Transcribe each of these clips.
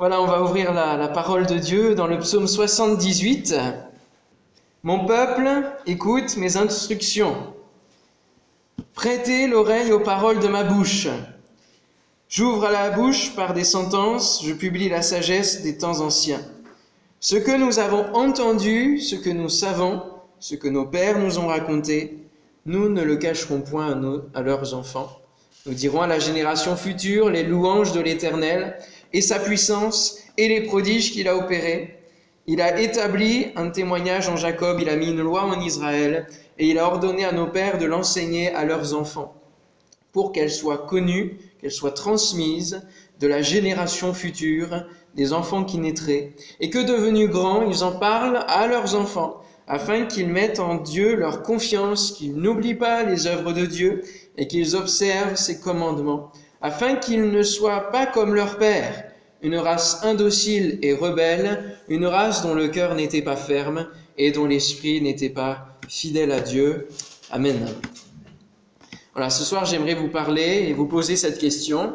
Voilà, on va ouvrir la, la parole de Dieu dans le psaume 78. Mon peuple, écoute mes instructions. Prêtez l'oreille aux paroles de ma bouche. J'ouvre la bouche par des sentences, je publie la sagesse des temps anciens. Ce que nous avons entendu, ce que nous savons, ce que nos pères nous ont raconté, nous ne le cacherons point à, nos, à leurs enfants. Nous dirons à la génération future les louanges de l'Éternel et sa puissance et les prodiges qu'il a opérés. Il a établi un témoignage en Jacob, il a mis une loi en Israël et il a ordonné à nos pères de l'enseigner à leurs enfants pour qu'elle soit connue, qu'elle soit transmise de la génération future des enfants qui naîtraient, et que devenus grands, ils en parlent à leurs enfants, afin qu'ils mettent en Dieu leur confiance, qu'ils n'oublient pas les œuvres de Dieu, et qu'ils observent ses commandements, afin qu'ils ne soient pas comme leur Père, une race indocile et rebelle, une race dont le cœur n'était pas ferme et dont l'esprit n'était pas fidèle à Dieu. Amen. Voilà, ce soir j'aimerais vous parler et vous poser cette question.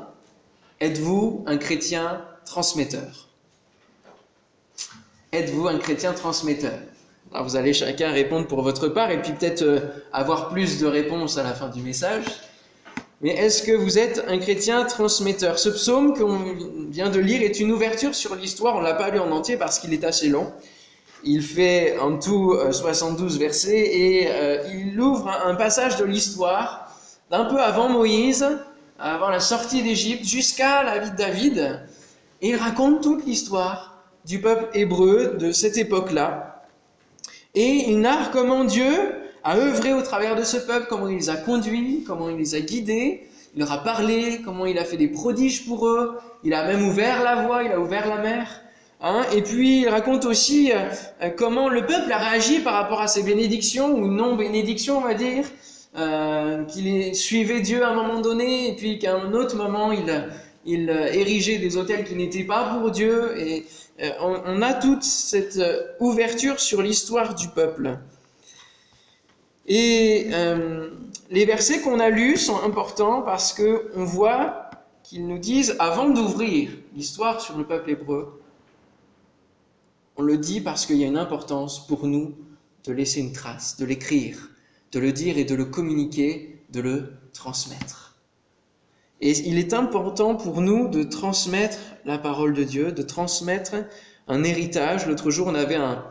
Êtes-vous un chrétien transmetteur? Êtes-vous un chrétien transmetteur? Alors vous allez chacun répondre pour votre part et puis peut-être euh, avoir plus de réponses à la fin du message. Mais est-ce que vous êtes un chrétien transmetteur Ce psaume qu'on vient de lire est une ouverture sur l'histoire. On ne l'a pas lu en entier parce qu'il est assez long. Il fait en tout 72 versets et euh, il ouvre un passage de l'histoire d'un peu avant Moïse, avant la sortie d'Égypte, jusqu'à la vie de David. Et il raconte toute l'histoire du peuple hébreu de cette époque-là. Et il narre comment Dieu a œuvré au travers de ce peuple, comment il les a conduits, comment il les a guidés, il leur a parlé, comment il a fait des prodiges pour eux, il a même ouvert la voie, il a ouvert la mer. Hein et puis il raconte aussi euh, comment le peuple a réagi par rapport à ces bénédictions, ou non-bénédictions on va dire, euh, qu'il suivait Dieu à un moment donné, et puis qu'à un autre moment il, il érigeait des hôtels qui n'étaient pas pour Dieu. Et euh, on, on, a toute cette ouverture sur l'histoire du peuple. Et euh, les versets qu'on a lus sont importants parce que on voit qu'ils nous disent, avant d'ouvrir l'histoire sur le peuple hébreu, on le dit parce qu'il y a une importance pour nous de laisser une trace, de l'écrire, de le dire et de le communiquer, de le transmettre. Et il est important pour nous de transmettre la parole de Dieu, de transmettre un héritage. L'autre jour, on avait un,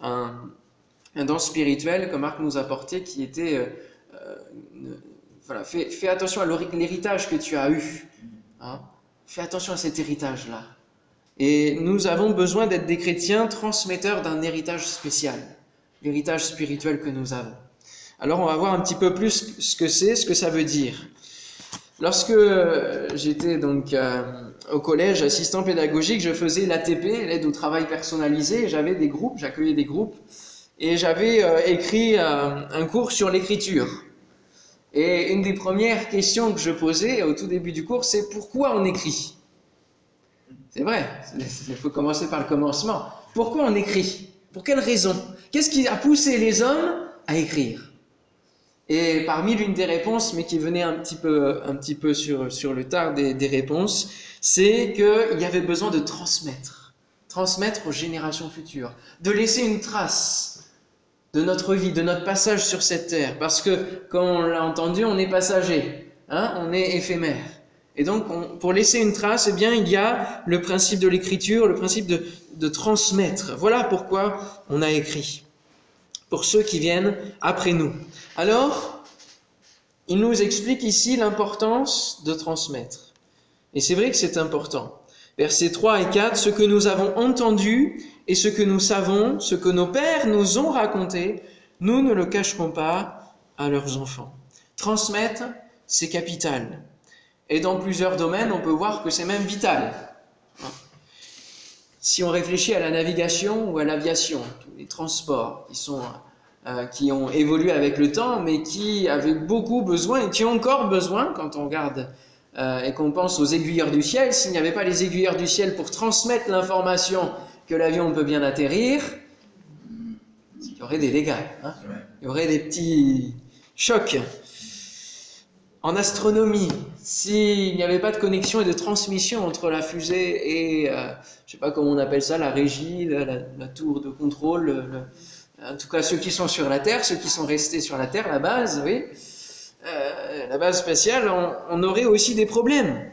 un, un don spirituel que Marc nous apportait qui était euh, euh, voilà, fais, fais, attention à l'héritage que tu as eu. Hein. Fais attention à cet héritage-là. Et nous avons besoin d'être des chrétiens transmetteurs d'un héritage spécial, l'héritage spirituel que nous avons. Alors on va voir un petit peu plus ce que c'est, ce que ça veut dire. Lorsque j'étais donc euh, au collège assistant pédagogique, je faisais l'ATP, l'aide au travail personnalisé, j'avais des groupes, j'accueillais des groupes, et j'avais euh, écrit euh, un cours sur l'écriture. Et une des premières questions que je posais au tout début du cours, c'est pourquoi on écrit? C'est vrai, il faut commencer par le commencement. Pourquoi on écrit? Pour quelle raison? Qu'est-ce qui a poussé les hommes à écrire? Et parmi l'une des réponses, mais qui venait un petit peu, un petit peu sur, sur le tard des, des réponses, c'est qu'il y avait besoin de transmettre, transmettre aux générations futures, de laisser une trace de notre vie, de notre passage sur cette terre, parce que, comme on l'a entendu, on est passager, hein, on est éphémère. Et donc, on, pour laisser une trace, eh bien, il y a le principe de l'écriture, le principe de, de transmettre. Voilà pourquoi on a écrit pour ceux qui viennent après nous. Alors, il nous explique ici l'importance de transmettre. Et c'est vrai que c'est important. Versets 3 et 4, ce que nous avons entendu et ce que nous savons, ce que nos pères nous ont raconté, nous ne le cacherons pas à leurs enfants. Transmettre, c'est capital. Et dans plusieurs domaines, on peut voir que c'est même vital. Si on réfléchit à la navigation ou à l'aviation, tous les transports qui sont euh, qui ont évolué avec le temps, mais qui avaient beaucoup besoin et qui ont encore besoin, quand on regarde euh, et qu'on pense aux aiguilleurs du ciel, s'il n'y avait pas les aiguilleurs du ciel pour transmettre l'information que l'avion peut bien atterrir, il y aurait des dégâts, hein il y aurait des petits chocs. en astronomie, s'il n'y avait pas de connexion et de transmission entre la fusée et, euh, je sais pas comment on appelle ça, la régie, la, tour de contrôle, en tout cas ceux qui sont sur la Terre, ceux qui sont restés sur la Terre, la base, oui, euh, la base spatiale, on, aurait aussi des problèmes.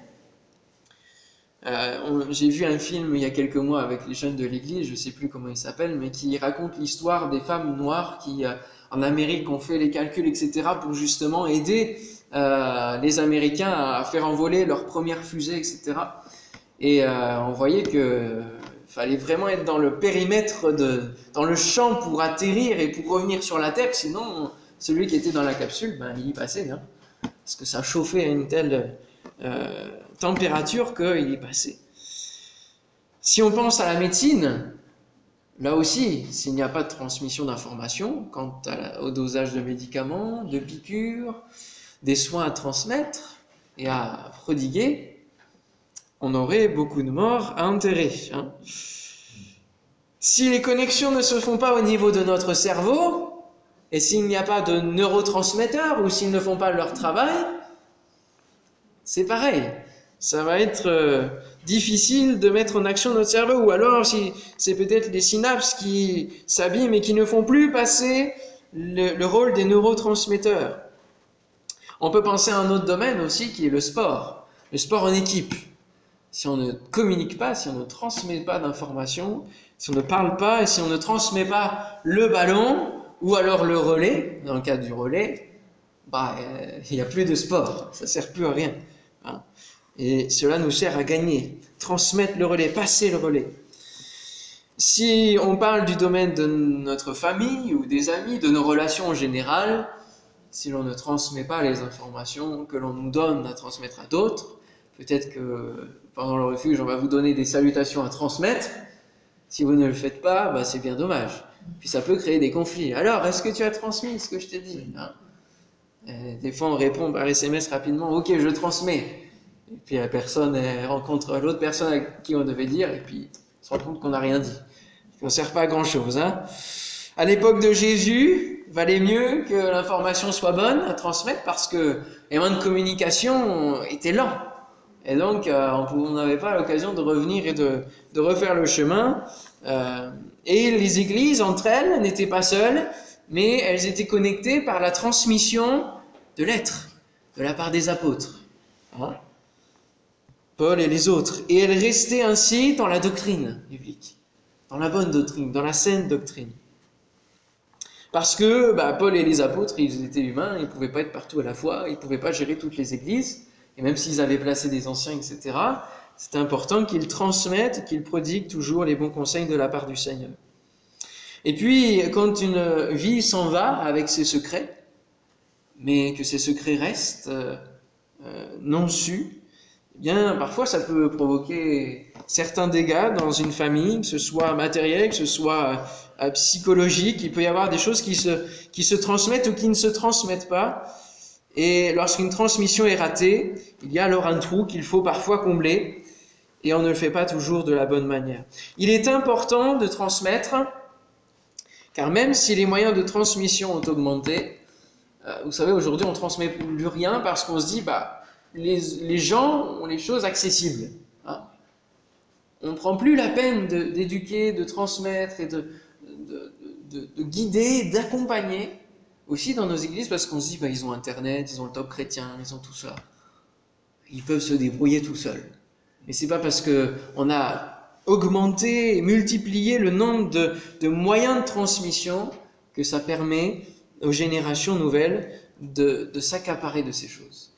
Euh, J'ai vu un film il y a quelques mois avec les jeunes de l'église, je ne sais plus comment il s'appelle, mais qui raconte l'histoire des femmes noires qui, euh, en Amérique, ont fait les calculs, etc., pour justement aider euh, les Américains à faire envoler leur première fusée, etc. Et euh, on voyait que fallait vraiment être dans le périmètre, de, dans le champ pour atterrir et pour revenir sur la Terre, sinon celui qui était dans la capsule, ben, il y passait, hein, parce que ça chauffait à une telle température qu'il y passait. Si on pense à la médecine, là aussi, s'il n'y a pas de transmission d'informations quant au dosage de médicaments, de piqûres, des soins à transmettre et à prodiguer, on aurait beaucoup de morts à enterrer. Hein. Si les connexions ne se font pas au niveau de notre cerveau, et s'il n'y a pas de neurotransmetteurs, ou s'ils ne font pas leur travail, c'est pareil. Ça va être euh, difficile de mettre en action notre cerveau, ou alors si c'est peut-être les synapses qui s'abîment et qui ne font plus passer le rôle des neurotransmetteurs. On peut penser à un autre domaine aussi qui est le sport, le sport en équipe. Si on ne communique pas, si on ne transmet pas d'informations, si on ne parle pas et si on ne transmet pas le ballon ou alors le relais, dans le cas du relais, bah, euh, il n'y a plus de sport, ça sert plus à rien. Et cela nous sert à gagner, transmettre le relais, passer le relais. Si on parle du domaine de notre famille ou des amis, de nos relations en général, si l'on ne transmet pas les informations que l'on nous donne à transmettre à d'autres, peut-être que pendant le refuge, on va vous donner des salutations à transmettre. Si vous ne le faites pas, bah, c'est bien dommage. Puis ça peut créer des conflits. Alors, est-ce que tu as transmis ce que je t'ai dit? Des fois, on répond par SMS rapidement, ok, je transmets. Et puis la personne rencontre l'autre personne à qui on devait dire, et puis on se rend compte qu'on n'a rien dit. On ne sert pas à grand-chose. Hein à l'époque de Jésus, valait mieux que l'information soit bonne à transmettre parce que les moyens de communication étaient lents. Et donc, euh, on n'avait pas l'occasion de revenir et de, refaire le chemin. Euh, et les églises, entre elles, n'étaient pas seules, mais elles étaient connectées par la transmission de l'être de la part des apôtres. Hein Paul et les autres. Et elles restaient ainsi dans la doctrine biblique, dans la bonne doctrine, dans la saine doctrine. Parce que bah, Paul et les apôtres, ils étaient humains, ils ne pouvaient pas être partout à la fois, ils ne pouvaient pas gérer toutes les églises, et même s'ils avaient placé des anciens, etc., c'est important qu'ils transmettent, qu'ils prodiguent toujours les bons conseils de la part du Seigneur. Et puis, quand une vie s'en va avec ses secrets, mais que ces secrets restent euh, euh, non sus, bien, parfois ça peut provoquer certains dégâts dans une famille, que ce soit matériel, que ce soit euh, psychologique, il peut y avoir des choses qui se, qui se transmettent ou qui ne se transmettent pas. Et lorsqu'une transmission est ratée, il y a alors un trou qu'il faut parfois combler et on ne le fait pas toujours de la bonne manière. Il est important de transmettre, car même si les moyens de transmission ont augmenté, euh, vous savez, aujourd'hui on transmet plus rien parce qu'on se dit, bah, les, gens ont les choses accessibles. Hein. On ne prend plus la peine d'éduquer, de transmettre et de, de, guider, d'accompagner aussi dans nos églises parce qu'on se dit, bah, ils ont Internet, ils ont le top chrétien, ils ont tout ça. Ils peuvent se débrouiller tout seuls. Mais c'est pas parce que on a augmenté et multiplié le nombre de, moyens de transmission que ça permet aux générations nouvelles de s'accaparer de ces choses.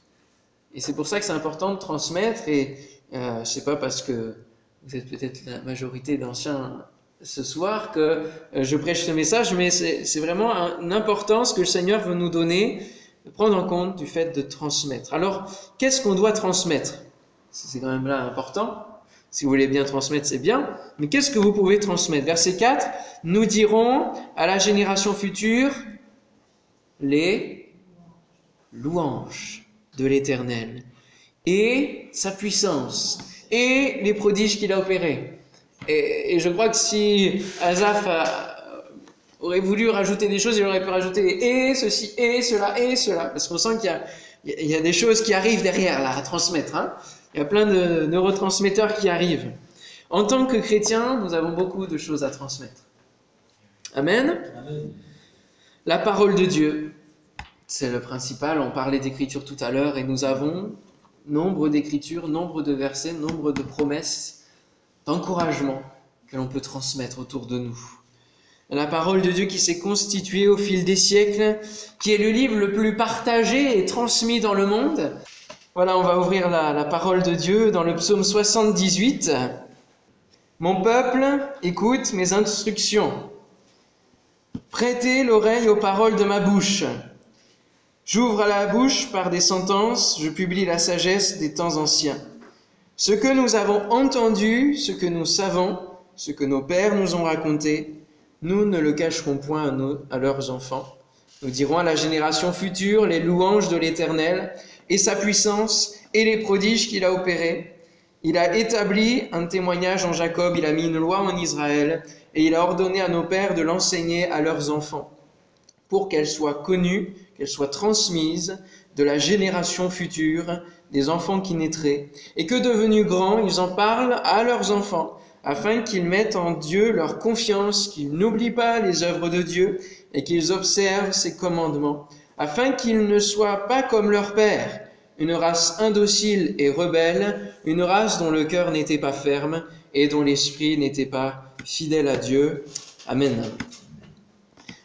Et c'est pour ça que c'est important de transmettre et euh, c'est pas parce que vous êtes peut-être la majorité d'anciens ce soir que euh, je prêche ce message, mais c'est vraiment une importance que le Seigneur veut nous donner, de prendre en compte du fait de transmettre. Alors, qu'est-ce qu'on doit transmettre? C'est quand même là important. Si vous voulez bien transmettre, c'est bien. Mais qu'est-ce que vous pouvez transmettre? Verset 4, nous dirons à la génération future les louanges de l'Éternel et sa puissance et les prodiges qu'il a opérés. Et, je crois que si Azaf aurait voulu rajouter des choses, il aurait pu rajouter et ceci, et cela, et cela. Parce qu'on sent qu'il y a il y a des choses qui arrivent derrière là à transmettre. Hein. il y a plein de neurotransmetteurs qui arrivent. En tant que chrétien, nous avons beaucoup de choses à transmettre. Amen. La parole de Dieu, c'est le principal. On parlait d'écriture tout à l'heure et nous avons nombre d'écritures, nombre de versets, nombre de promesses, d'encouragement que l'on peut transmettre autour de nous. La parole de Dieu qui s'est constituée au fil des siècles, qui est le livre le plus partagé et transmis dans le monde. Voilà, on va ouvrir la, la parole de Dieu dans le psaume 78. Mon peuple, écoute mes instructions. Prêtez l'oreille aux paroles de ma bouche. J'ouvre la bouche par des sentences, je publie la sagesse des temps anciens. Ce que nous avons entendu, ce que nous savons, ce que nos pères nous ont raconté, nous ne le cacherons point à, à leurs enfants. Nous dirons à la génération future les louanges de l'Éternel et sa puissance et les prodiges qu'il a opérés. Il a établi un témoignage en Jacob, il a mis une loi en Israël, et il a ordonné à nos pères de l'enseigner à leurs enfants, pour qu'elle soit connue, qu'elle soit transmise de la génération future, des enfants qui naîtraient, et que devenus grands, ils en parlent à leurs enfants, afin qu'ils mettent en Dieu leur confiance, qu'ils n'oublient pas les œuvres de Dieu, et qu'ils observent ses commandements, afin qu'ils ne soient pas comme leur Père, une race indocile et rebelle, une race dont le cœur n'était pas ferme et dont l'esprit n'était pas fidèle à Dieu. Amen.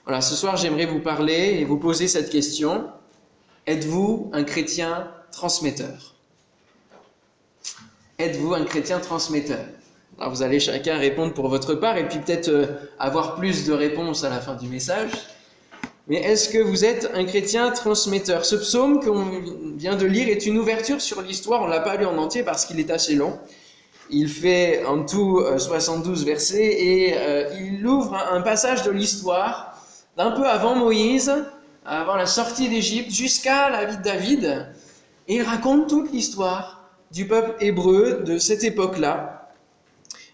Voilà, ce soir j'aimerais vous parler et vous poser cette question. Êtes-vous un chrétien transmetteur? Êtes-vous un chrétien transmetteur? Vous allez chacun répondre pour votre part et puis peut-être euh, avoir plus de réponses à la fin du message. Mais est-ce que vous êtes un chrétien transmetteur? Ce psaume qu'on vient de lire est une ouverture sur l'histoire. On ne l'a pas lu en entier parce qu'il est assez long. Il fait en tout 72 euh, versets et euh, il ouvre un passage de l'histoire d'un peu avant Moïse, avant la sortie d'Égypte, jusqu'à la vie de David. Et il raconte toute l'histoire du peuple hébreu de cette époque-là.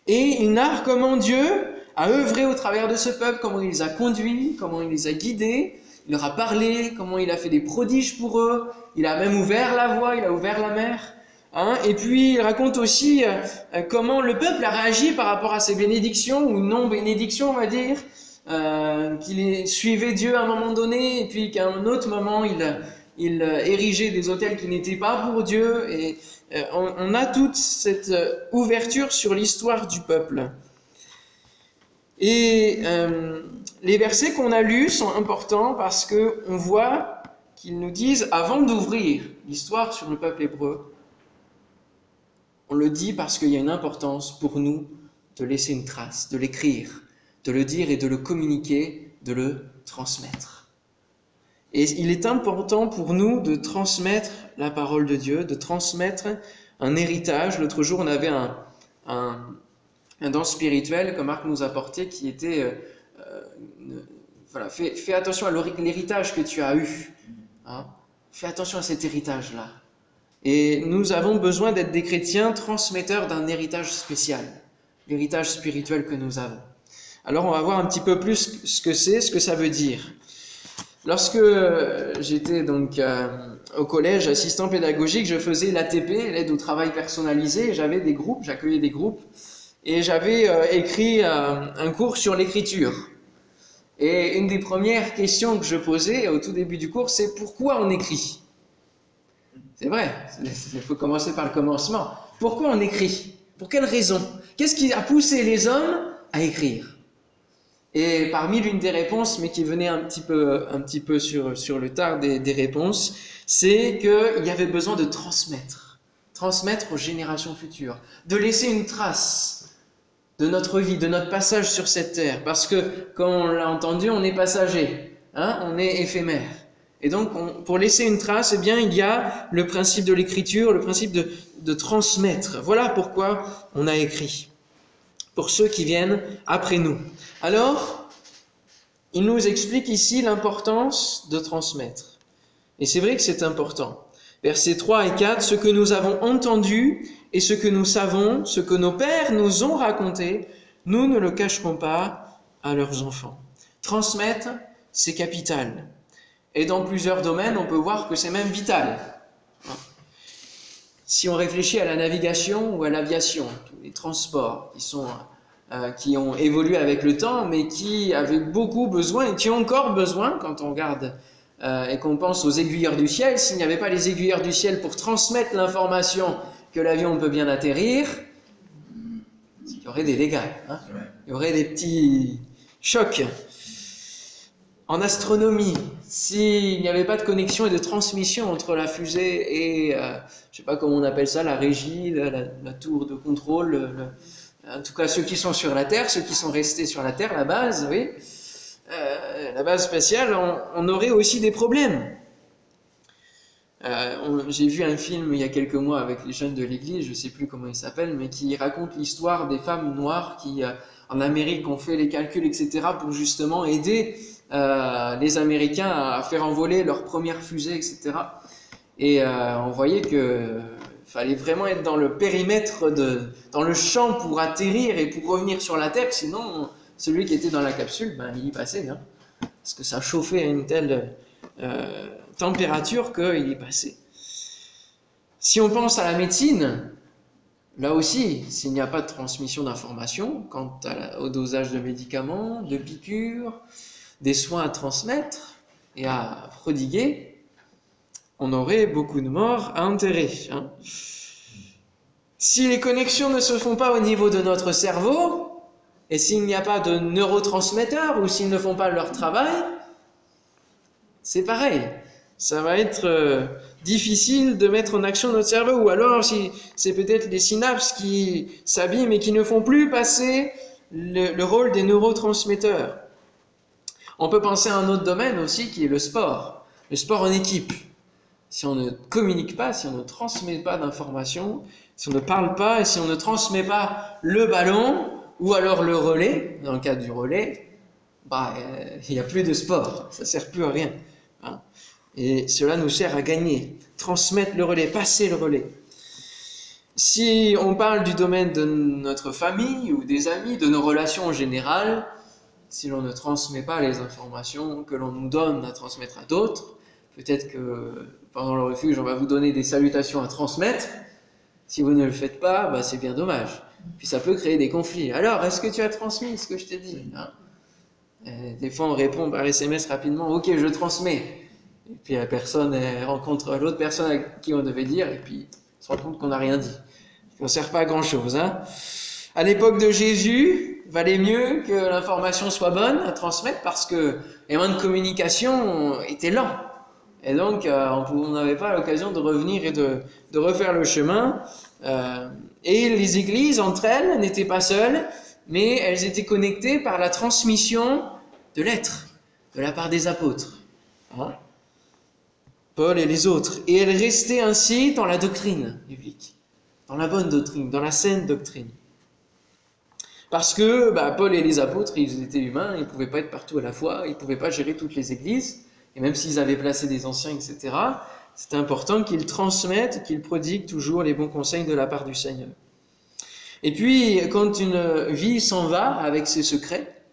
Et il narre comment Dieu a œuvré au travers de ce peuple, comment il les a conduits, comment il les a guidés, il leur a parlé, comment il a fait des prodiges pour eux, il a même ouvert la voie, il a ouvert la mer. Hein, et puis il raconte aussi euh, comment le peuple a réagi par rapport à ces bénédictions ou non bénédictions, on va dire, euh, qu'il suivait Dieu à un moment donné et puis qu'à un autre moment il, il érigeait des hôtels qui n'étaient pas pour Dieu. Et on, on, a toute cette ouverture sur l'histoire du peuple. Et euh, les versets qu'on a lus sont importants parce que on voit qu'ils nous disent, avant d'ouvrir l'histoire sur le peuple hébreu, on le dit parce qu'il y a une importance pour nous de laisser une trace, de l'écrire, de le dire et de le communiquer, de le transmettre. Et il est important pour nous de transmettre la parole de Dieu, de transmettre un héritage. L'autre jour, on avait un, un, spirituel que Marc nous a porté qui était euh, euh, voilà, fais, fais, attention à l'héritage que tu as eu. Hein. Fais attention à cet héritage-là. Et nous avons besoin d'être des chrétiens transmetteurs d'un héritage spécial, l'héritage spirituel que nous avons. Alors on va voir un petit peu plus ce que c'est, ce que ça veut dire. Lorsque j'étais donc euh, au collège assistant pédagogique, je faisais l'ATP, l'aide au travail personnalisé, j'avais des groupes, j'accueillais des groupes et j'avais euh, écrit euh, un cours sur l'écriture. Et une des premières questions que je posais au tout début du cours, c'est pourquoi on écrit? C'est vrai, il faut commencer par le commencement. Pourquoi on écrit? Pour quelle raison? Qu'est-ce qui a poussé les hommes à écrire? Et parmi l'une des réponses, mais qui venait un petit peu, un petit peu sur, sur le tard des, des réponses, c'est qu'il y avait besoin de transmettre, transmettre aux générations futures, de laisser une trace de notre vie, de notre passage sur cette terre. Parce que, comme on l'a entendu, on est passager, hein, on est éphémère. Et donc, on, pour laisser une trace, eh bien, il y a le principe de l'écriture, le principe de, de transmettre. Voilà pourquoi on a écrit. Pour ceux qui viennent après nous. Alors, il nous explique ici l'importance de transmettre. Et c'est vrai que c'est important. Versets 3 et 4, ce que nous avons entendu et ce que nous savons, ce que nos pères nous ont raconté, nous ne le cacherons pas à leurs enfants. Transmettre, c'est capital. Et dans plusieurs domaines, on peut voir que c'est même vital. Si on réfléchit à la navigation ou à l'aviation, tous les transports qui, sont, euh, qui ont évolué avec le temps, mais qui avaient beaucoup besoin et qui ont encore besoin, quand on regarde euh, et qu'on pense aux aiguilleurs du ciel, s'il n'y avait pas les aiguilleurs du ciel pour transmettre l'information que l'avion peut bien atterrir, il y aurait des dégâts, hein. il y aurait des petits chocs. En astronomie, s'il n'y avait pas de connexion et de transmission entre la fusée et, euh, je sais pas comment on appelle ça, la régie, la, tour de contrôle, en tout cas ceux qui sont sur la Terre, ceux qui sont restés sur la Terre, la base, oui, euh, la base spatiale, on, aurait aussi des problèmes. Euh, j'ai vu un film il y a quelques mois avec les jeunes de l'église, je sais plus comment il s'appelle, mais qui raconte l'histoire des femmes noires qui, en Amérique, ont fait les calculs, etc., pour justement aider euh, les Américains à faire envoler leur première fusée, etc. Et euh, on voyait que fallait vraiment être dans le périmètre, de, dans le champ pour atterrir et pour revenir sur la Terre, sinon celui qui était dans la capsule, ben, il y passait, hein, parce que ça chauffait à une telle euh, température qu'il y passait. Si on pense à la médecine, là aussi, s'il n'y a pas de transmission d'informations quant au dosage de médicaments, de piqûres, des soins à transmettre et à prodiguer, on aurait beaucoup de morts à enterrer. Hein. Si les connexions ne se font pas au niveau de notre cerveau, et s'il n'y a pas de neurotransmetteurs, ou s'ils ne font pas leur travail, c'est pareil. Ça va être euh, difficile de mettre en action notre cerveau, ou alors si c'est peut-être les synapses qui s'abîment et qui ne font plus passer le rôle des neurotransmetteurs. On peut penser à un autre domaine aussi qui est le sport, le sport en équipe. Si on ne communique pas, si on ne transmet pas d'informations, si on ne parle pas et si on ne transmet pas le ballon ou alors le relais, dans le cas du relais, bah, euh, il n'y a plus de sport, ça ne sert plus à rien. Hein. Et cela nous sert à gagner, transmettre le relais, passer le relais. Si on parle du domaine de notre famille ou des amis, de nos relations en général, si l'on ne transmet pas les informations que l'on nous donne à transmettre à d'autres, peut-être que pendant le refuge, on va vous donner des salutations à transmettre. Si vous ne le faites pas, bah, c'est bien dommage. Puis ça peut créer des conflits. Alors, est-ce que tu as transmis ce que je t'ai dit hein? Des fois, on répond par SMS rapidement, ok, je transmets. Et puis la personne elle rencontre l'autre personne à qui on devait dire, et puis on se rend compte qu'on n'a rien dit. On ne sert pas à grand-chose. Hein à l'époque de Jésus, valait mieux que l'information soit bonne à transmettre parce que les moyens de communication étaient lents. Et donc, euh, on n'avait pas l'occasion de revenir et de, refaire le chemin. Euh, et les églises, entre elles, n'étaient pas seules, mais elles étaient connectées par la transmission de lettres de la part des apôtres. Hein Paul et les autres. Et elles restaient ainsi dans la doctrine biblique, dans la bonne doctrine, dans la saine doctrine. Parce que bah, Paul et les apôtres, ils étaient humains, ils ne pouvaient pas être partout à la fois, ils ne pouvaient pas gérer toutes les églises, et même s'ils avaient placé des anciens, etc., c'est important qu'ils transmettent, qu'ils prodiguent toujours les bons conseils de la part du Seigneur. Et puis, quand une vie s'en va avec ses secrets,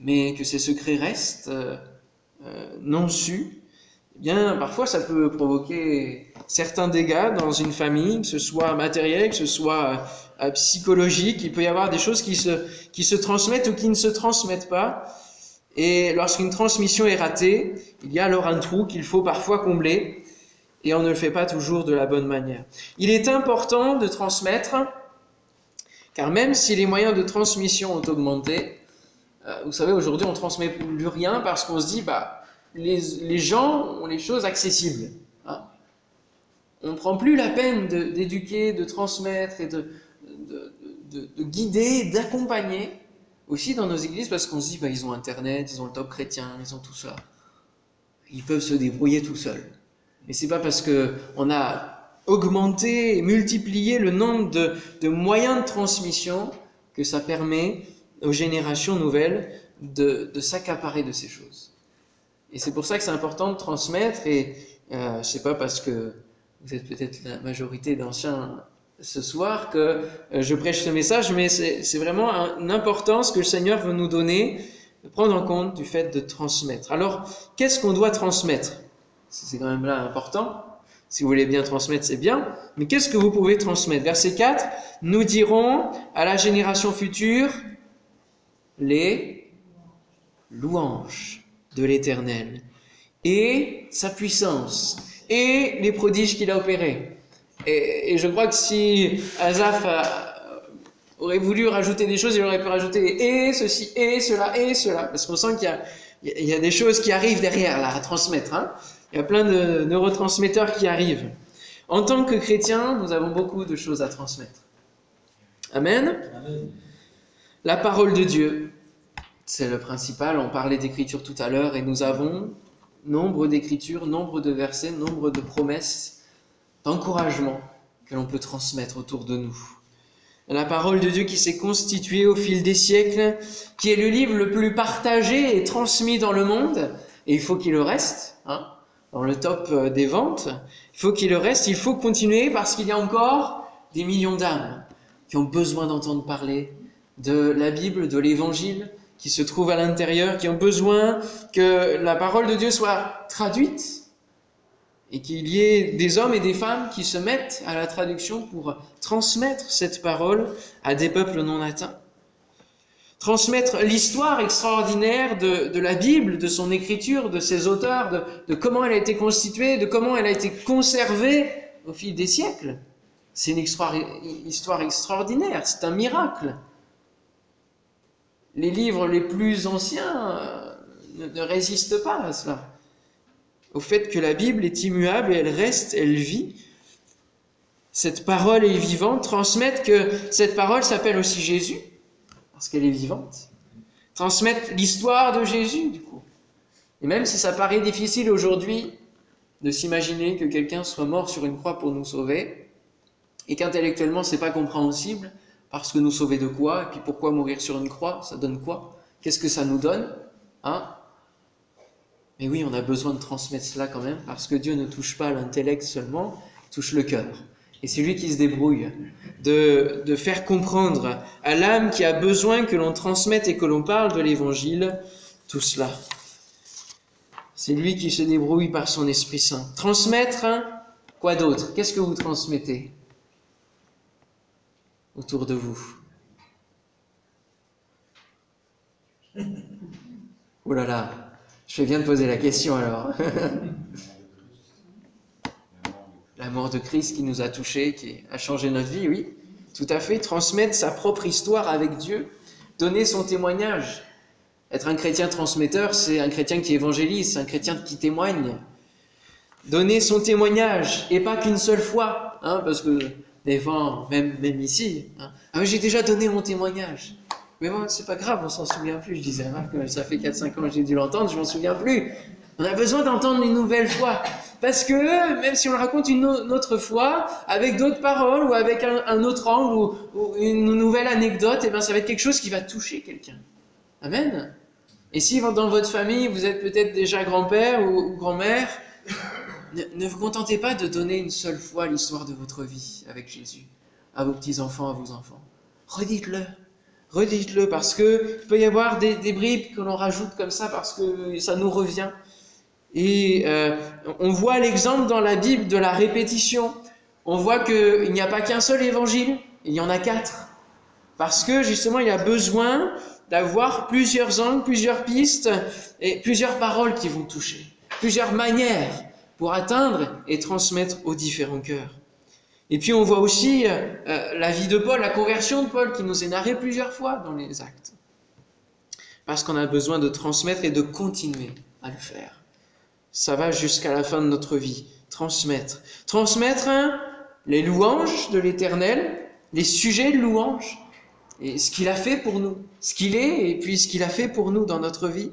mais que ces secrets restent euh, euh, non sus, eh bien, parfois ça peut provoquer certains dégâts dans une famille, que ce soit matériel, que ce soit euh, psychologique. Il peut y avoir des choses qui se, qui se transmettent ou qui ne se transmettent pas. Et lorsqu'une transmission est ratée, il y a alors un trou qu'il faut parfois combler et on ne le fait pas toujours de la bonne manière. Il est important de transmettre, car même si les moyens de transmission ont augmenté, euh, vous savez, aujourd'hui on transmet plus rien parce qu'on se dit, bah, les, gens ont les choses accessibles. Hein. On ne prend plus la peine d'éduquer, de, transmettre et de, guider, d'accompagner aussi dans nos églises parce qu'on se dit bah, ils ont Internet, ils ont le top chrétien, ils ont tout ça. Ils peuvent se débrouiller tout seuls. Mais c'est pas parce qu'on a augmenté et multiplié le nombre de, moyens de transmission que ça permet aux générations nouvelles de, de s'accaparer de ces choses. Et c'est pour ça que c'est important de transmettre. Et euh, sais pas parce que vous êtes peut-être la majorité d'anciens ce soir que euh, je prêche ce message, mais c'est vraiment une importance que le Seigneur veut nous donner, de prendre en compte du fait de transmettre. Alors, qu'est-ce qu'on doit transmettre? C'est quand même là important. Si vous voulez bien transmettre, c'est bien. Mais qu'est-ce que vous pouvez transmettre? Verset 4, nous dirons à la génération future les louanges de l'Éternel et sa puissance et les prodiges qu'il a opérés. Et, je crois que si Azaf aurait voulu rajouter des choses, il aurait pu rajouter et ceci, et cela, et cela. Parce qu'on sent qu'il y, a, des choses qui arrivent derrière là à transmettre. Hein. Il y a plein de neurotransmetteurs qui arrivent. En tant que chrétiens, nous avons beaucoup de choses à transmettre. Amen. La parole de Dieu, c'est le principal. On parlait d'écriture tout à l'heure et nous avons nombre d'écritures, nombre de versets, nombre de promesses, d'encouragement que l'on peut transmettre autour de nous. La parole de Dieu qui s'est constituée au fil des siècles, qui est le livre le plus partagé et transmis dans le monde, et il faut qu'il le reste. Hein dans le top euh, des ventes. Il faut qu'il le reste, il faut continuer parce qu'il y a encore des millions d'âmes qui ont besoin d'entendre parler de la Bible, de l'Évangile qui se trouve à l'intérieur, qui ont besoin que la parole de Dieu soit traduite et qu'il y ait des hommes et des femmes qui se mettent à la traduction pour transmettre cette parole à des peuples non atteints transmettre l'histoire extraordinaire de, la Bible, de son écriture, de ses auteurs, de, comment elle a été constituée, de comment elle a été conservée au fil des siècles. C'est une histoire extraordinaire, c'est un miracle. Les livres les plus anciens euh, ne, résistent pas à cela, au fait que la Bible est immuable et elle reste, elle vit. Cette parole est vivante, transmettre que cette parole s'appelle aussi Jésus parce qu'elle est vivante. Transmettre l'histoire de Jésus, du coup. Et même si ça paraît difficile aujourd'hui de s'imaginer que quelqu'un soit mort sur une croix pour nous sauver, et qu'intellectuellement c'est pas compréhensible, parce que nous sauver de quoi, et puis pourquoi mourir sur une croix, ça donne quoi? Qu'est-ce que ça nous donne Hein? Mais oui, on a besoin de transmettre cela quand même, parce que Dieu ne touche pas l'intellect seulement, il touche le cœur. Et c'est lui qui se débrouille de, faire comprendre à l'âme qui a besoin que l'on transmette et que l'on parle de l'évangile tout cela. C'est lui qui se débrouille par son Esprit Saint. Transmettre, hein, quoi d'autre? Qu'est-ce que vous transmettez? Autour de vous Oh là là, je viens de poser la question alors. la mort de Christ qui nous a touchés, qui a changé notre vie, oui, tout à fait, transmettre sa propre histoire avec Dieu, donner son témoignage. Être un chrétien transmetteur, c'est un chrétien qui évangélise, c'est un chrétien qui témoigne. Donner son témoignage, et pas qu'une seule fois, hein, parce que des fois, même, même ici, hein, ah, j'ai déjà donné mon témoignage. Mais bon, c'est pas grave, on s'en souvient plus. Je disais ça fait 4-5 ans que j'ai dû l'entendre, je m'en souviens plus. On a besoin d'entendre une nouvelle fois. Parce que même si on le raconte une autre fois, avec d'autres paroles ou avec un, autre angle ou, une nouvelle anecdote, et eh bien ça va être quelque chose qui va toucher quelqu'un. Amen. Et si dans votre famille, vous êtes peut-être déjà grand-père ou, grand-mère, ne, vous contentez pas de donner une seule fois l'histoire de votre vie avec Jésus à vos petits-enfants, à vos enfants. Redites-le. Redites-le parce que il peut y avoir des, des bribes que l'on rajoute comme ça parce que ça nous revient. Et euh, on voit l'exemple dans la Bible de la répétition. On voit qu'il n'y a pas qu'un seul évangile, il y en a quatre. Parce que justement, il y a besoin d'avoir plusieurs angles, plusieurs pistes et plusieurs paroles qui vont toucher, plusieurs manières pour atteindre et transmettre aux différents cœurs. Et puis on voit aussi euh, la vie de Paul, la conversion de Paul qui nous est narrée plusieurs fois dans les actes. Parce qu'on a besoin de transmettre et de continuer à le faire ça va jusqu'à la fin de notre vie. Transmettre. Transmettre hein, les louanges de l'Éternel, les sujets de louanges, et ce qu'il a fait pour nous, ce qu'il est, et puis ce qu'il a fait pour nous dans notre vie.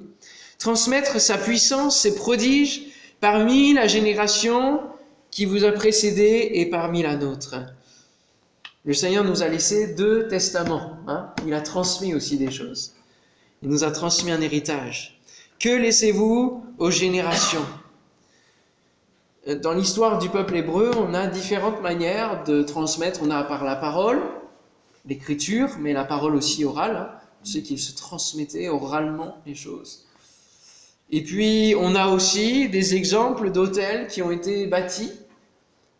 Transmettre sa puissance, ses prodiges, parmi la génération qui vous a précédé et parmi la nôtre. Le Seigneur nous a laissé deux testaments. Hein. Il a transmis aussi des choses. Il nous a transmis un héritage. Que laissez-vous aux générations? Dans l'histoire du peuple hébreu, on a différentes manières de transmettre. On a par la parole, l'écriture, mais la parole aussi orale. Hein. On qu'ils se transmettaient oralement les choses. Et puis, on a aussi des exemples d'hôtels qui ont été bâtis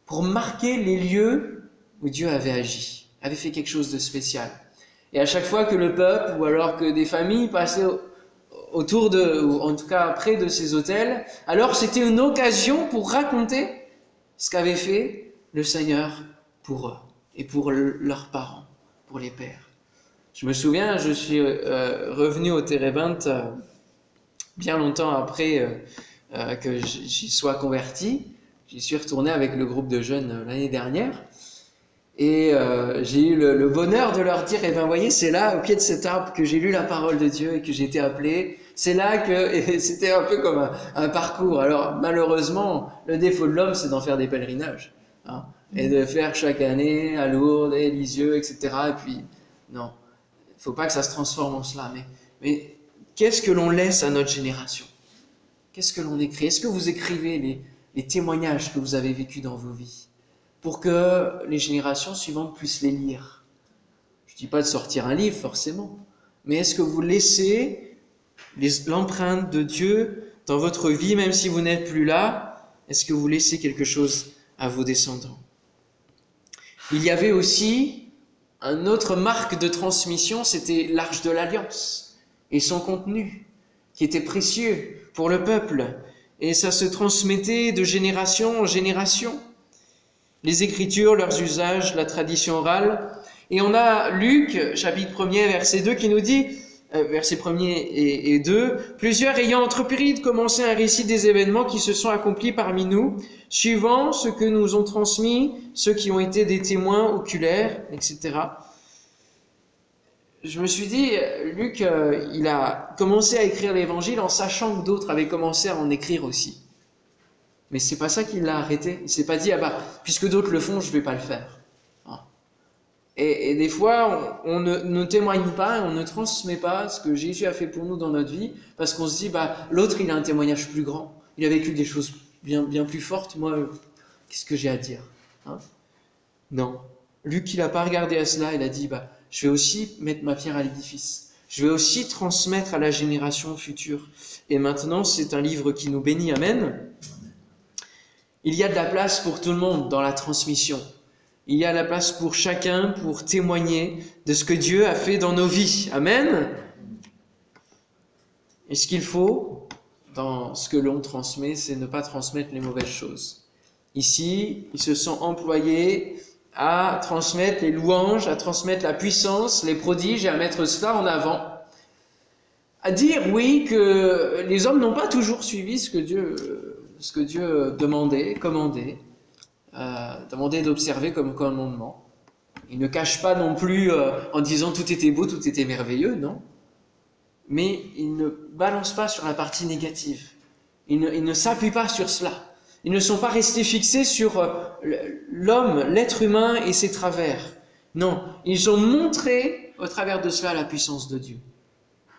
pour marquer les lieux où Dieu avait agi, avait fait quelque chose de spécial. Et à chaque fois que le peuple, ou alors que des familles passaient autour de, ou en tout cas près de ces hôtels, alors c'était une occasion pour raconter ce qu'avait fait le Seigneur pour eux et pour leurs parents, pour les pères. Je me souviens, je suis euh, revenu au Térébinthe euh, bien longtemps après euh, que j'y sois converti. J'y suis retourné avec le groupe de jeunes l'année dernière. Et euh, j'ai eu le, bonheur de leur dire, eh ben voyez, c'est là, au pied de cet arbre, que j'ai lu la parole de Dieu et que j'ai été appelé. C'est là que c'était un peu comme un, parcours. Alors malheureusement, le défaut de l'homme, c'est d'en faire des pèlerinages. Hein, et de faire chaque année à Lourdes et Lisieux, etc. Et puis, non, il faut pas que ça se transforme en cela. Mais qu'est-ce que l'on laisse à notre génération? Qu'est-ce que l'on écrit? Est-ce que vous écrivez les, témoignages que vous avez vécus dans vos vies pour que les générations suivantes puissent les lire? Je ne dis pas de sortir un livre forcément, mais est-ce que vous laissez l'empreinte de Dieu dans votre vie, même si vous n'êtes plus là? Est-ce que vous laissez quelque chose à vos descendants? Il y avait aussi une autre marque de transmission, c'était l'Arche de l'Alliance et son contenu, qui était précieux pour le peuple, et ça se transmettait de génération en génération les Écritures, leurs usages, la tradition orale. Et on a Luc, chapitre 1er, verset 2, qui nous dit, euh, verset 1er et, 2, Plusieurs ayant entrepris de commencer un récit des événements qui se sont accomplis parmi nous, suivant ce que nous ont transmis ceux qui ont été des témoins oculaires, etc. Je me suis dit, Luc, euh, il a commencé à écrire l'évangile en sachant que d'autres avaient commencé à en écrire aussi. Mais c'est pas ça qui l'a arrêté. Il s'est pas dit, ah bah, puisque d'autres le font, je vais pas le faire. Ah. Et, des fois, on, ne, témoigne pas, on ne transmet pas ce que Jésus a fait pour nous dans notre vie, parce qu'on se dit, bah, l'autre, il a un témoignage plus grand. Il a vécu des choses bien, bien plus fortes. Moi, qu'est-ce que j'ai à dire hein? Non. Luc, il n'a pas regardé à cela. Il a dit, bah, je vais aussi mettre ma pierre à l'édifice. Je vais aussi transmettre à la génération future. Et maintenant, c'est un livre qui nous bénit. Amen. Il y a de la place pour tout le monde dans la transmission. Il y a de la place pour chacun pour témoigner de ce que Dieu a fait dans nos vies. Amen. Et ce qu'il faut dans ce que l'on transmet, c'est ne pas transmettre les mauvaises choses? Ici, ils se sont employés à transmettre les louanges, à transmettre la puissance, les prodiges et à mettre cela en avant. À dire, oui, que les hommes n'ont pas toujours suivi ce que Dieu ce que Dieu demandait, commandait, euh, demandait d'observer comme commandement. Il ne cache pas non plus euh, en disant tout était beau, tout était merveilleux, non. Mais il ne balance pas sur la partie négative. Il ne, s'appuie pas sur cela. Ils ne sont pas restés fixés sur euh, l'homme, l'être humain et ses travers. Non, ils ont montré au travers de cela la puissance de Dieu.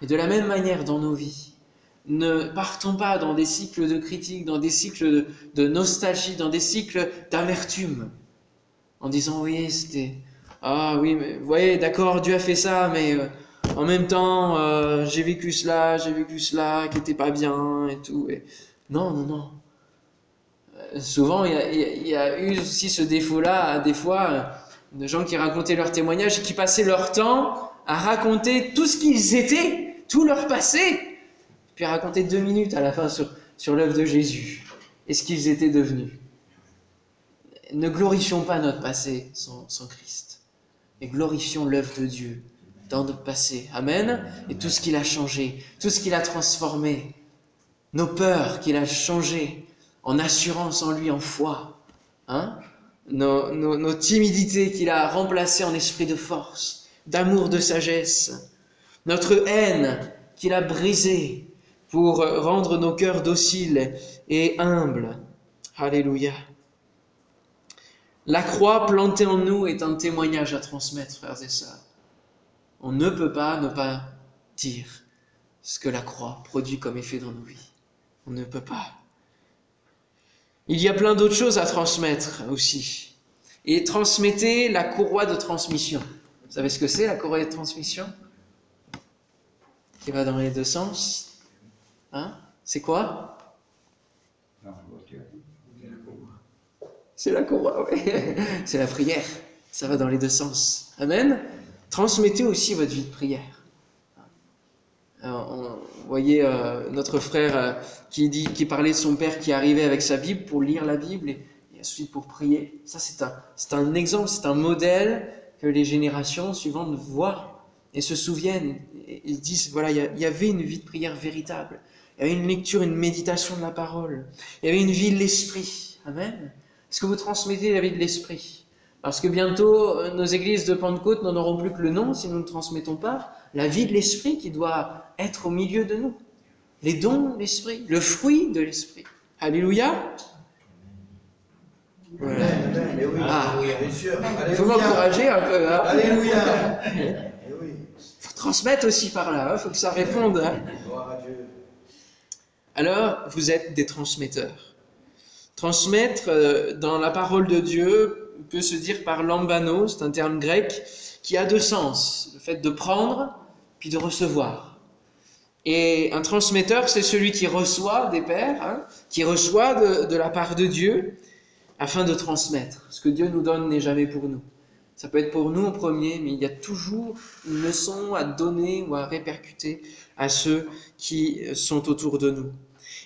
Et de la même manière dans nos vies, ne partons pas dans des cycles de critique, dans des cycles de, nostalgie, dans des cycles d'amertume, en disant oui, c'était ah oui, mais vous voyez, d'accord, Dieu a fait ça, mais euh, en même temps, euh, j'ai vécu cela, j'ai vécu cela, qui n'était pas bien et tout. Et... Non, non, non. Euh, souvent, il y, a eu aussi ce défaut-là, des fois, de gens qui racontaient leurs témoignages et qui passaient leur temps à raconter tout ce qu'ils étaient, tout leur passé, puis raconter deux minutes à la fin sur, sur l'œuvre de Jésus et ce qu'ils étaient devenus. Ne glorifions pas notre passé sans, sans Christ, mais glorifions l'œuvre de Dieu dans notre passé. Amen. Et tout ce qu'il a changé, tout ce qu'il a transformé, nos peurs qu'il a changées en assurance en lui, en foi, hein? nos, nos, nos timidités qu'il a remplacées en esprit de force, d'amour, de sagesse, notre haine qu'il a brisée pour rendre nos cœurs dociles et humbles. Alléluia. La croix plantée en nous est un témoignage à transmettre, frères et sœurs. On ne peut pas ne pas dire ce que la croix produit comme effet dans nos vies. On ne peut pas. Il y a plein d'autres choses à transmettre aussi. Et transmettez la courroie de transmission. Vous savez ce que c'est la courroie de transmission? Qui va dans les deux sens? Hein? C'est quoi? C'est la courroie, oui. C'est la prière. Ça va dans les deux sens. Amen? Transmettez aussi votre vie de prière. Vous voyez euh, notre frère euh, qui, parlait de son père qui arrivait avec sa Bible pour lire la Bible et, ensuite pour prier. Ça, c'est un, c'est un exemple, c'est un modèle que les générations suivantes voient et se souviennent. Ils disent, voilà, il y avait une vie de prière véritable. Il y avait une lecture, une méditation de la parole. Il y avait une vie de l'esprit. Amen. Est-ce que vous transmettez la vie de l'esprit? Parce que bientôt, euh, nos églises de Pentecôte n'en auront plus que le nom si nous ne transmettons pas la vie de l'esprit qui doit être au milieu de nous. Les dons de l'esprit, le fruit de l'esprit. Alléluia. Ah, il faut m'encourager un peu. Hein. Alléluia. Il faut transmettre aussi par là, il hein. faut que ça réponde. Hein. Alors, vous êtes des transmetteurs. Transmettre euh, dans la parole de Dieu peut se dire par lambano, c'est un terme grec qui a deux sens. Le fait de prendre, puis de recevoir. Et un transmetteur, c'est celui qui reçoit des pères, hein, qui reçoit de, la part de Dieu, afin de transmettre. Ce que Dieu nous donne n'est jamais pour nous. Ça peut être pour nous en premier, mais il y a toujours une leçon à donner ou à répercuter à ceux qui sont autour de nous.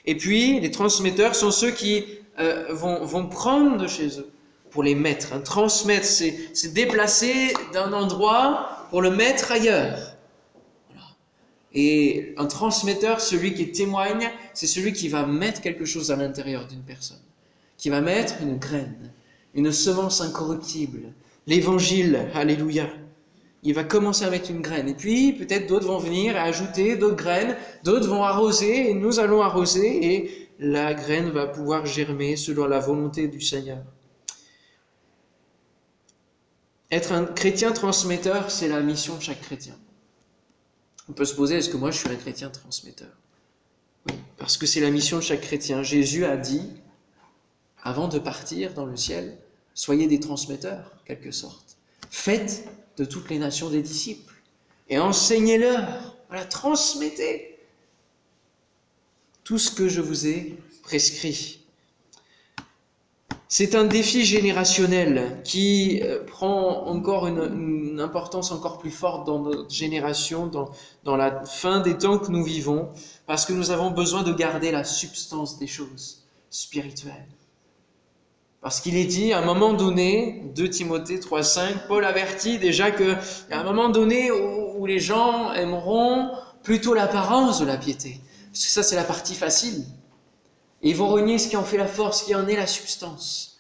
Et puis, les transmetteurs sont ceux qui euh, vont, vont, prendre de chez eux pour les mettre. Un transmettre, c'est déplacer d'un endroit pour le mettre ailleurs. Et un transmetteur, celui qui témoigne, c'est celui qui va mettre quelque chose à l'intérieur d'une personne, qui va mettre une graine, une semence incorruptible, l'évangile, alléluia. Il va commencer à mettre une graine. Et puis, peut-être d'autres vont venir ajouter d'autres graines, d'autres vont arroser, et nous allons arroser, et la graine va pouvoir germer selon la volonté du Seigneur. Être un chrétien transmetteur, c'est la mission de chaque chrétien. On peut se poser, est-ce que moi je suis un chrétien transmetteur? Parce que c'est la mission de chaque chrétien. Jésus a dit, avant de partir dans le ciel, soyez des transmetteurs, quelque sorte. Faites de toutes les nations des disciples et enseignez-leur. Voilà, transmettez tout ce que je vous ai prescrit. C'est un défi générationnel qui euh, prend encore une, importance encore plus forte dans notre génération, dans, dans la fin des temps que nous vivons, parce que nous avons besoin de garder la substance des choses spirituelles. Parce qu'il est dit, à un moment donné, 2 Timothée 3.5, Paul avertit déjà a un moment donné où, où les gens aimeront plutôt l'apparence de la piété. Parce que ça, c'est la partie facile. Et ils vont renier ce qui en fait la force, ce qui en est la substance.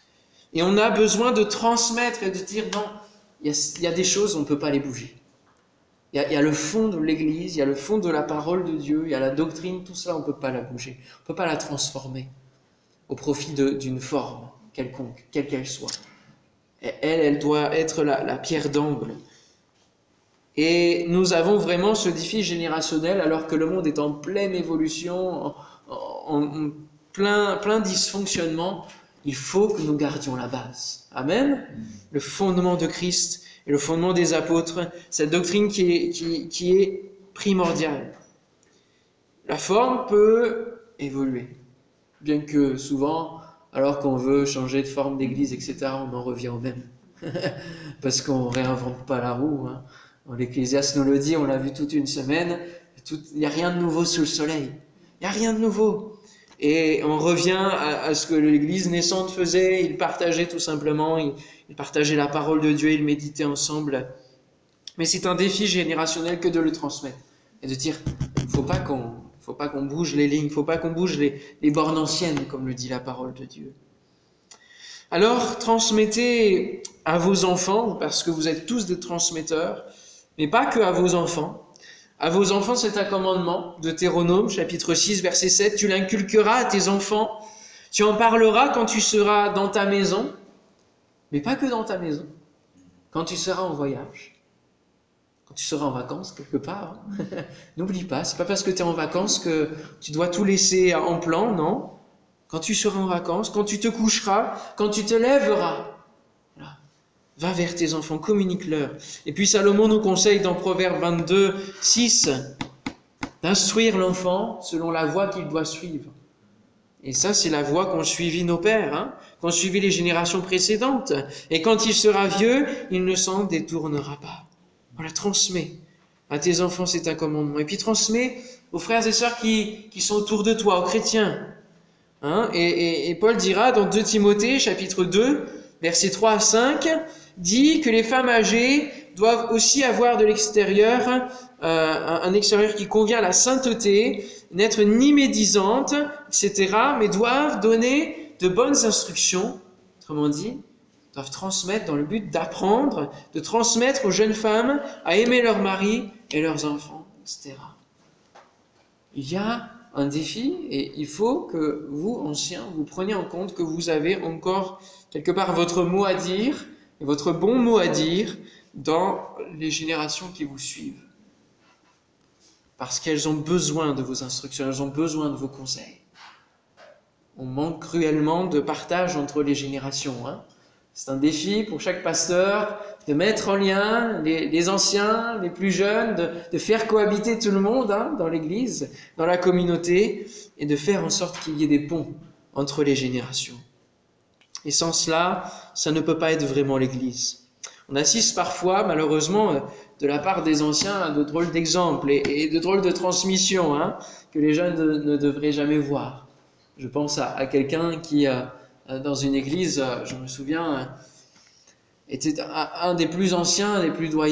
Et on a besoin de transmettre et de dire non, il y a, des choses, on ne peut pas les bouger. Il y, a, le fond de l'Église, il y a le fond de la parole de Dieu, il y a la doctrine, tout cela, on ne peut pas la bouger. On ne peut pas la transformer au profit d'une forme quelconque, quelle qu'elle soit. Elle, elle doit être la, pierre d'angle. Et nous avons vraiment ce défi générationnel alors que le monde est en pleine évolution, en plein, plein dysfonctionnement, il faut que nous gardions la base. Amen. Le fondement de Christ et le fondement des apôtres, cette doctrine qui est, qui est primordiale. La forme peut évoluer, bien que souvent, alors qu'on veut changer de forme d'église, etc., on en revient au même. Parce qu'on ne réinvente pas la roue. Hein. L'Ecclésiaste nous le dit, on l'a vu toute une semaine, il n'y a rien de nouveau sous le soleil. Il n'y a rien de nouveau. Et on revient à, ce que l'Église naissante faisait, ils partageaient tout simplement, ils, partageaient la parole de Dieu, ils méditaient ensemble. Mais c'est un défi générationnel que de le transmettre et de dire, il faut pas qu'on faut pas qu'on bouge les lignes, il faut pas qu'on bouge les, les bornes anciennes, comme le dit la parole de Dieu. Alors, transmettez à vos enfants, parce que vous êtes tous des transmetteurs, mais pas que à vos enfants, à vos enfants, c'est un commandement, Deutéronome, chapitre 6, verset 7. Tu l'inculqueras à tes enfants, tu en parleras quand tu seras dans ta maison, mais pas que dans ta maison, quand tu seras en voyage, quand tu seras en vacances quelque part. Hein. N'oublie pas, c'est pas parce que tu es en vacances que tu dois tout laisser en plan, non. Quand tu seras en vacances, quand tu te coucheras, quand tu te lèveras, Va vers tes enfants, communique-leur. Et puis Salomon nous conseille dans Proverbe 22, 6, d'instruire l'enfant selon la voie qu'il doit suivre. Et ça, c'est la voie qu'ont suivi nos pères, hein, qu'ont suivi les générations précédentes. Et quand il sera vieux, il ne s'en détournera pas. On la transmet. À tes enfants, c'est un commandement. Et puis transmet aux frères et sœurs qui, qui sont autour de toi, aux chrétiens. Hein, et, Paul dira dans 2 Timothée, chapitre 2, versets 3 à 5, dit que les femmes âgées doivent aussi avoir de l'extérieur, euh, un extérieur qui convient à la sainteté, n'être ni médisantes, etc., mais doivent donner de bonnes instructions, autrement dit, doivent transmettre dans le but d'apprendre, de transmettre aux jeunes femmes à aimer leur mari et leurs enfants, etc. Il y a un défi et il faut que vous, anciens, vous preniez en compte que vous avez encore quelque part votre mot à dire et votre bon mot à dire dans les générations qui vous suivent. Parce qu'elles ont besoin de vos instructions, elles ont besoin de vos conseils. On manque cruellement de partage entre les générations. Hein. C'est un défi pour chaque pasteur de mettre en lien les, anciens, les plus jeunes, de, faire cohabiter tout le monde hein, dans l'Église, dans la communauté, et de faire en sorte qu'il y ait des ponts entre les générations. Et sans cela, ça ne peut pas être vraiment l'Église. On assiste parfois, malheureusement, de la part des anciens à de drôles d'exemples et, de drôles de transmissions hein, que les jeunes ne, devraient jamais voir. Je pense à, quelqu'un qui, euh, euh, dans une église, euh, je me souviens, était un des plus anciens, des plus doyens